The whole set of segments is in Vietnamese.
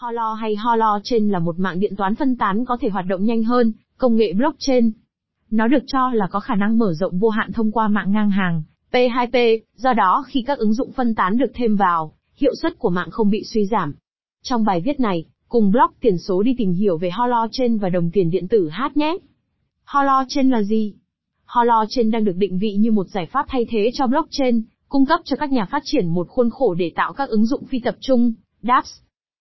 Holo hay Holo trên là một mạng điện toán phân tán có thể hoạt động nhanh hơn, công nghệ blockchain. Nó được cho là có khả năng mở rộng vô hạn thông qua mạng ngang hàng, P2P, do đó khi các ứng dụng phân tán được thêm vào, hiệu suất của mạng không bị suy giảm. Trong bài viết này, cùng blog tiền số đi tìm hiểu về Holo trên và đồng tiền điện tử hát nhé. Holo trên là gì? Holo trên đang được định vị như một giải pháp thay thế cho blockchain, cung cấp cho các nhà phát triển một khuôn khổ để tạo các ứng dụng phi tập trung, dApps.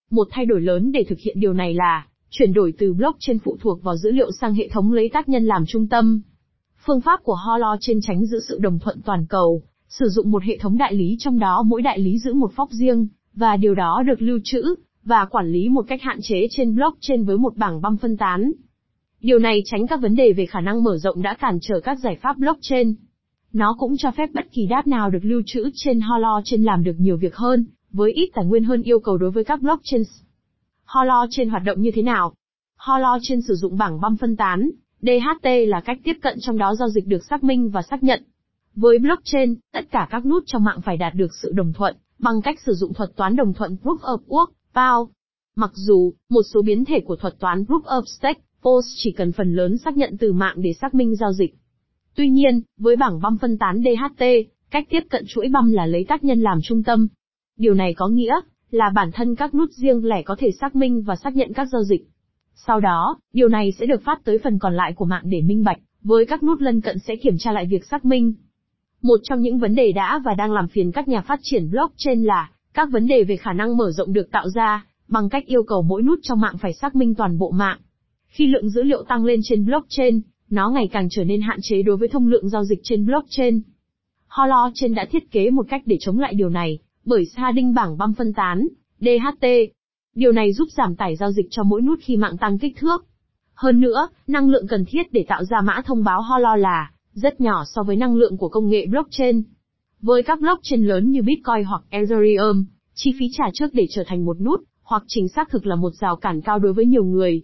Một thay đổi lớn để thực hiện điều này là chuyển đổi từ blockchain phụ thuộc vào dữ liệu sang hệ thống lấy tác nhân làm trung tâm. Phương pháp của Holo trên tránh giữ sự đồng thuận toàn cầu, sử dụng một hệ thống đại lý trong đó mỗi đại lý giữ một phóc riêng, và điều đó được lưu trữ và quản lý một cách hạn chế trên blockchain với một bảng băm phân tán. Điều này tránh các vấn đề về khả năng mở rộng đã cản trở các giải pháp blockchain. Nó cũng cho phép bất kỳ đáp nào được lưu trữ trên Holo trên làm được nhiều việc hơn, với ít tài nguyên hơn yêu cầu đối với các blockchain. Holo trên hoạt động như thế nào? Holo trên sử dụng bảng băm phân tán, DHT là cách tiếp cận trong đó giao dịch được xác minh và xác nhận. Với blockchain, tất cả các nút trong mạng phải đạt được sự đồng thuận, bằng cách sử dụng thuật toán đồng thuận Proof of Work, POW. Mặc dù, một số biến thể của thuật toán Proof of Stake, POS chỉ cần phần lớn xác nhận từ mạng để xác minh giao dịch. Tuy nhiên, với bảng băm phân tán DHT, cách tiếp cận chuỗi băm là lấy tác nhân làm trung tâm. Điều này có nghĩa là bản thân các nút riêng lẻ có thể xác minh và xác nhận các giao dịch. Sau đó, điều này sẽ được phát tới phần còn lại của mạng để minh bạch, với các nút lân cận sẽ kiểm tra lại việc xác minh. Một trong những vấn đề đã và đang làm phiền các nhà phát triển blockchain là các vấn đề về khả năng mở rộng được tạo ra bằng cách yêu cầu mỗi nút trong mạng phải xác minh toàn bộ mạng. Khi lượng dữ liệu tăng lên trên blockchain, nó ngày càng trở nên hạn chế đối với thông lượng giao dịch trên blockchain. Holo trên đã thiết kế một cách để chống lại điều này, bởi xa đinh bảng băm phân tán, DHT. Điều này giúp giảm tải giao dịch cho mỗi nút khi mạng tăng kích thước. Hơn nữa, năng lượng cần thiết để tạo ra mã thông báo Holo là rất nhỏ so với năng lượng của công nghệ blockchain. Với các blockchain lớn như Bitcoin hoặc Ethereum, chi phí trả trước để trở thành một nút, hoặc chính xác thực là một rào cản cao đối với nhiều người.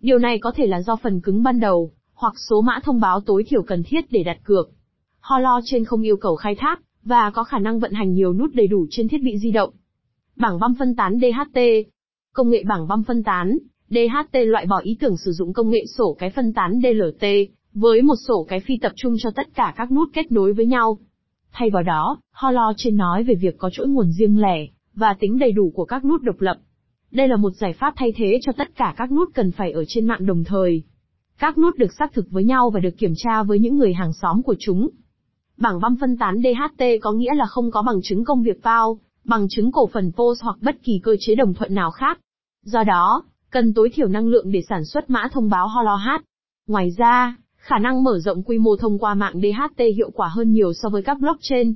Điều này có thể là do phần cứng ban đầu, hoặc số mã thông báo tối thiểu cần thiết để đặt cược. Holo trên không yêu cầu khai thác, và có khả năng vận hành nhiều nút đầy đủ trên thiết bị di động. Bảng băm phân tán DHT Công nghệ bảng băm phân tán, DHT loại bỏ ý tưởng sử dụng công nghệ sổ cái phân tán DLT, với một sổ cái phi tập trung cho tất cả các nút kết nối với nhau. Thay vào đó, Holo trên nói về việc có chuỗi nguồn riêng lẻ, và tính đầy đủ của các nút độc lập. Đây là một giải pháp thay thế cho tất cả các nút cần phải ở trên mạng đồng thời. Các nút được xác thực với nhau và được kiểm tra với những người hàng xóm của chúng. Bảng băm phân tán DHT có nghĩa là không có bằng chứng công việc PAO, bằng chứng cổ phần POS hoặc bất kỳ cơ chế đồng thuận nào khác. Do đó, cần tối thiểu năng lượng để sản xuất mã thông báo HoloHat. Ngoài ra, khả năng mở rộng quy mô thông qua mạng DHT hiệu quả hơn nhiều so với các blockchain.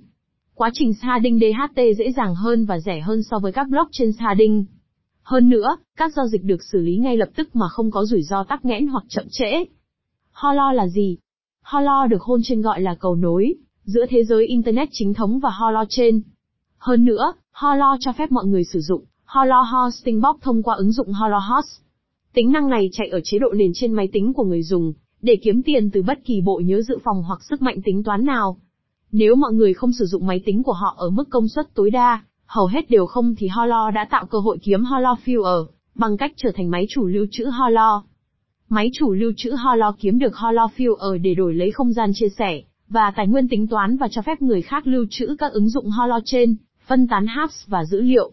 Quá trình sharding DHT dễ dàng hơn và rẻ hơn so với các blockchain sharding. Hơn nữa, các giao dịch được xử lý ngay lập tức mà không có rủi ro tắc nghẽn hoặc chậm trễ. Holo là gì? Holo được hôn trên gọi là cầu nối, giữa thế giới Internet chính thống và Holo trên. Hơn nữa, Holo cho phép mọi người sử dụng Holo Hosting Box thông qua ứng dụng Holo Host. Tính năng này chạy ở chế độ nền trên máy tính của người dùng, để kiếm tiền từ bất kỳ bộ nhớ dự phòng hoặc sức mạnh tính toán nào. Nếu mọi người không sử dụng máy tính của họ ở mức công suất tối đa, hầu hết đều không thì Holo đã tạo cơ hội kiếm Holo Fuel, bằng cách trở thành máy chủ lưu trữ Holo. Máy chủ lưu trữ Holo kiếm được Holo Fuel để đổi lấy không gian chia sẻ, và tài nguyên tính toán và cho phép người khác lưu trữ các ứng dụng Holo trên, phân tán Hubs và dữ liệu.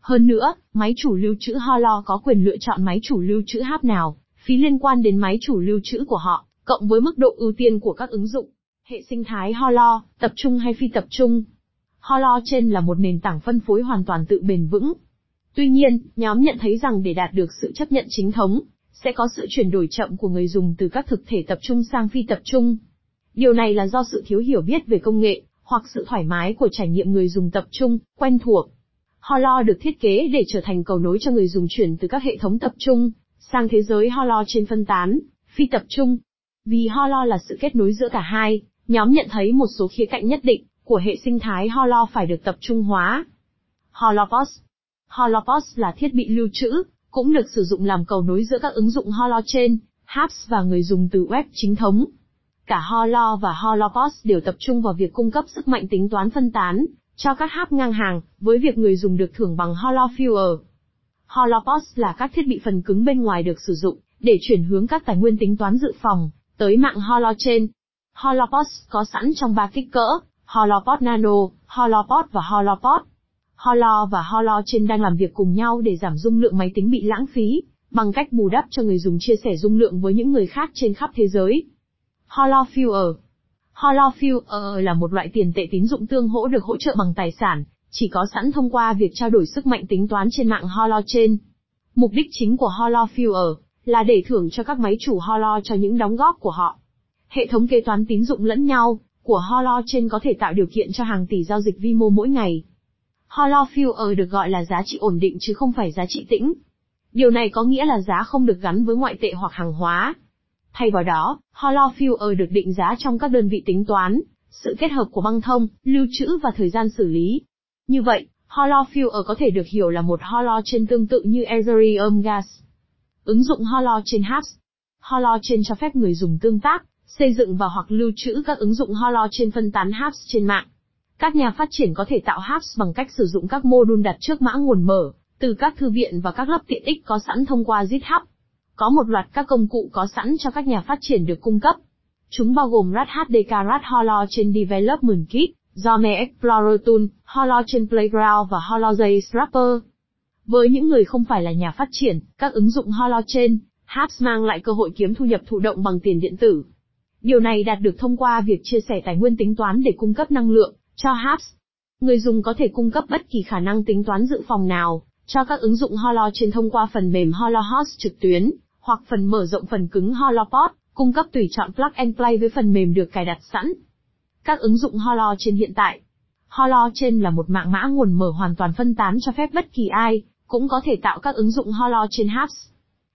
Hơn nữa, máy chủ lưu trữ Holo có quyền lựa chọn máy chủ lưu trữ Hub nào, phí liên quan đến máy chủ lưu trữ của họ, cộng với mức độ ưu tiên của các ứng dụng. Hệ sinh thái Holo, tập trung hay phi tập trung, Holo trên là một nền tảng phân phối hoàn toàn tự bền vững. Tuy nhiên, nhóm nhận thấy rằng để đạt được sự chấp nhận chính thống, sẽ có sự chuyển đổi chậm của người dùng từ các thực thể tập trung sang phi tập trung. Điều này là do sự thiếu hiểu biết về công nghệ, hoặc sự thoải mái của trải nghiệm người dùng tập trung, quen thuộc. Holo được thiết kế để trở thành cầu nối cho người dùng chuyển từ các hệ thống tập trung, sang thế giới Holo trên phân tán, phi tập trung. Vì Holo là sự kết nối giữa cả hai, nhóm nhận thấy một số khía cạnh nhất định, của hệ sinh thái Holo phải được tập trung hóa. Holopos Holopos là thiết bị lưu trữ, cũng được sử dụng làm cầu nối giữa các ứng dụng Holo trên, apps và người dùng từ web chính thống. Cả Holo và Holopos đều tập trung vào việc cung cấp sức mạnh tính toán phân tán cho các háp ngang hàng, với việc người dùng được thưởng bằng Holo Fuel. Holopods là các thiết bị phần cứng bên ngoài được sử dụng để chuyển hướng các tài nguyên tính toán dự phòng tới mạng Holochain. Holopos có sẵn trong ba kích cỡ, Holopod Nano, Holopod và Holopod. Holo và Holochain đang làm việc cùng nhau để giảm dung lượng máy tính bị lãng phí, bằng cách bù đắp cho người dùng chia sẻ dung lượng với những người khác trên khắp thế giới. Holofuel Holofuel là một loại tiền tệ tín dụng tương hỗ được hỗ trợ bằng tài sản, chỉ có sẵn thông qua việc trao đổi sức mạnh tính toán trên mạng Holochain. Mục đích chính của Holofuel là để thưởng cho các máy chủ Holo cho những đóng góp của họ. Hệ thống kế toán tín dụng lẫn nhau của Holochain có thể tạo điều kiện cho hàng tỷ giao dịch vi mô mỗi ngày. Holofuel được gọi là giá trị ổn định chứ không phải giá trị tĩnh. Điều này có nghĩa là giá không được gắn với ngoại tệ hoặc hàng hóa. Thay vào đó, Holofuel được định giá trong các đơn vị tính toán, sự kết hợp của băng thông, lưu trữ và thời gian xử lý. Như vậy, Holofuel có thể được hiểu là một Holochain tương tự như Ethereum Gas. Ứng dụng Holochain Hubs Holochain cho phép người dùng tương tác, xây dựng và hoặc lưu trữ các ứng dụng Holochain phân tán Hubs trên mạng. Các nhà phát triển có thể tạo Hubs bằng cách sử dụng các mô đun đặt trước mã nguồn mở, từ các thư viện và các lớp tiện ích có sẵn thông qua GitHub. Có một loạt các công cụ có sẵn cho các nhà phát triển được cung cấp. Chúng bao gồm RAD HDK RAD Holochain Development Kit, Zome Explorer Tool, trên Playground và HoloJay Wrapper. Với những người không phải là nhà phát triển, các ứng dụng Holochain, Hubs mang lại cơ hội kiếm thu nhập thụ động bằng tiền điện tử. Điều này đạt được thông qua việc chia sẻ tài nguyên tính toán để cung cấp năng lượng cho Hubs. Người dùng có thể cung cấp bất kỳ khả năng tính toán dự phòng nào cho các ứng dụng Holo trên thông qua phần mềm HoloHost trực tuyến, hoặc phần mở rộng phần cứng Holopod, cung cấp tùy chọn plug and play với phần mềm được cài đặt sẵn. Các ứng dụng Holo trên hiện tại Holo trên là một mạng mã nguồn mở hoàn toàn phân tán cho phép bất kỳ ai, cũng có thể tạo các ứng dụng Holo trên Hubs.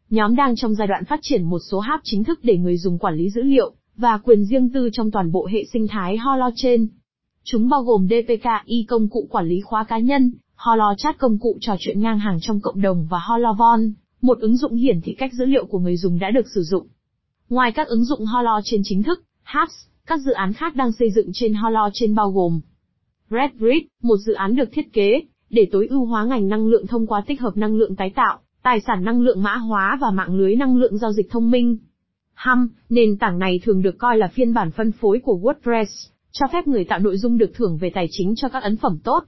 Nhóm đang trong giai đoạn phát triển một số hub chính thức để người dùng quản lý dữ liệu, và quyền riêng tư trong toàn bộ hệ sinh thái Holo trên. Chúng bao gồm DPKI công cụ quản lý khóa cá nhân, Holo Chat công cụ trò chuyện ngang hàng trong cộng đồng và HoloVon, một ứng dụng hiển thị cách dữ liệu của người dùng đã được sử dụng. Ngoài các ứng dụng Holo trên chính thức, Hubs, các dự án khác đang xây dựng trên Holo trên bao gồm RedGrid, một dự án được thiết kế để tối ưu hóa ngành năng lượng thông qua tích hợp năng lượng tái tạo, tài sản năng lượng mã hóa và mạng lưới năng lượng giao dịch thông minh. Hum, nền tảng này thường được coi là phiên bản phân phối của WordPress, cho phép người tạo nội dung được thưởng về tài chính cho các ấn phẩm tốt.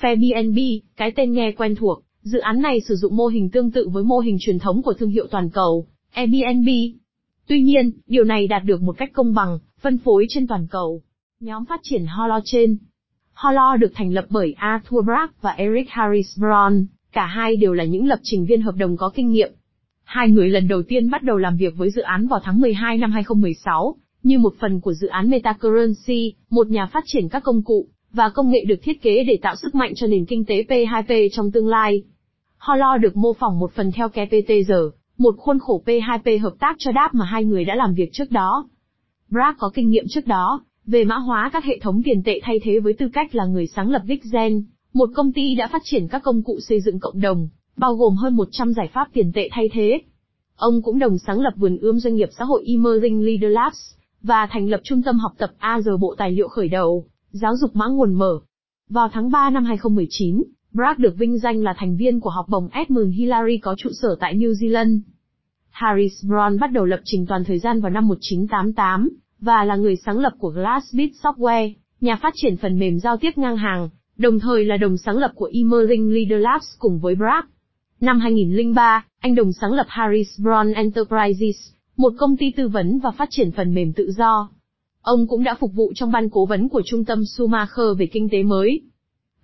Airbnb, cái tên nghe quen thuộc, dự án này sử dụng mô hình tương tự với mô hình truyền thống của thương hiệu toàn cầu, Airbnb. Tuy nhiên, điều này đạt được một cách công bằng, phân phối trên toàn cầu. Nhóm phát triển Holochain Holo được thành lập bởi Arthur Brack và Eric Harris Brown, cả hai đều là những lập trình viên hợp đồng có kinh nghiệm. Hai người lần đầu tiên bắt đầu làm việc với dự án vào tháng 12 năm 2016, như một phần của dự án Metacurrency, một nhà phát triển các công cụ và công nghệ được thiết kế để tạo sức mạnh cho nền kinh tế P2P trong tương lai. Holo được mô phỏng một phần theo KPTR, một khuôn khổ P2P hợp tác cho đáp mà hai người đã làm việc trước đó. Bragg có kinh nghiệm trước đó, về mã hóa các hệ thống tiền tệ thay thế với tư cách là người sáng lập Vixen, một công ty đã phát triển các công cụ xây dựng cộng đồng, bao gồm hơn 100 giải pháp tiền tệ thay thế. Ông cũng đồng sáng lập vườn ươm doanh nghiệp xã hội Emerging Leader Labs, và thành lập trung tâm học tập AG Bộ Tài liệu khởi đầu, giáo dục mã nguồn mở. Vào tháng 3 năm 2019, Bragg được vinh danh là thành viên của học bổng Edmund Hillary có trụ sở tại New Zealand. Harris Brown bắt đầu lập trình toàn thời gian vào năm 1988, và là người sáng lập của Glassbit Software, nhà phát triển phần mềm giao tiếp ngang hàng, đồng thời là đồng sáng lập của Emerging Leader Labs cùng với Bragg. Năm 2003, anh đồng sáng lập Harris Brown Enterprises, một công ty tư vấn và phát triển phần mềm tự do. Ông cũng đã phục vụ trong ban cố vấn của trung tâm Schumacher về kinh tế mới.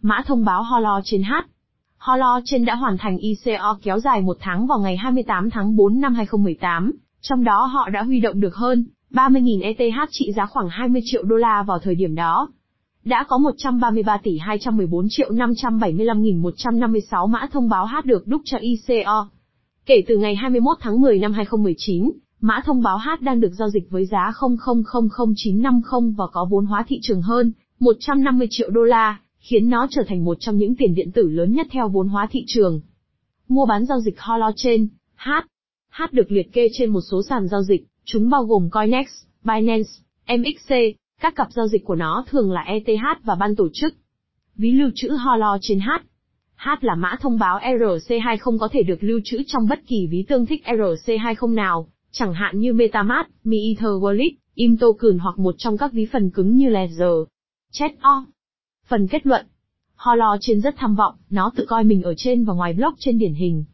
Mã thông báo Holo trên H. Holo trên đã hoàn thành ICO kéo dài một tháng vào ngày 28 tháng 4 năm 2018, trong đó họ đã huy động được hơn 30.000 ETH trị giá khoảng 20 triệu đô la vào thời điểm đó. Đã có 133 tỷ 214 triệu 575.156 mã thông báo H được đúc cho ICO. Kể từ ngày 21 tháng 10 năm 2019, mã thông báo H đang được giao dịch với giá 0000950 và có vốn hóa thị trường hơn 150 triệu đô la, khiến nó trở thành một trong những tiền điện tử lớn nhất theo vốn hóa thị trường. Mua bán giao dịch Holochain, H. H được liệt kê trên một số sàn giao dịch, chúng bao gồm Coinex, Binance, MXC, các cặp giao dịch của nó thường là ETH và ban tổ chức. Ví lưu trữ Holo trên H. H là mã thông báo ERC20 có thể được lưu trữ trong bất kỳ ví tương thích ERC20 nào, chẳng hạn như MetaMask, Mi Ether Wallet, Im Token hoặc một trong các ví phần cứng như Ledger. Chat O. Phần kết luận. Holo trên rất tham vọng, nó tự coi mình ở trên và ngoài blockchain điển hình.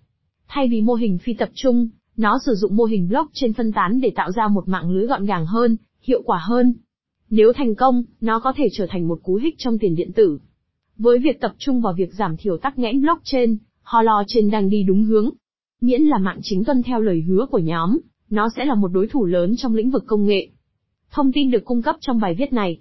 Thay vì mô hình phi tập trung, nó sử dụng mô hình blockchain phân tán để tạo ra một mạng lưới gọn gàng hơn, hiệu quả hơn. Nếu thành công, nó có thể trở thành một cú hích trong tiền điện tử. Với việc tập trung vào việc giảm thiểu tắc nghẽn blockchain, Holo trên đang đi đúng hướng. Miễn là mạng chính tuân theo lời hứa của nhóm, nó sẽ là một đối thủ lớn trong lĩnh vực công nghệ. Thông tin được cung cấp trong bài viết này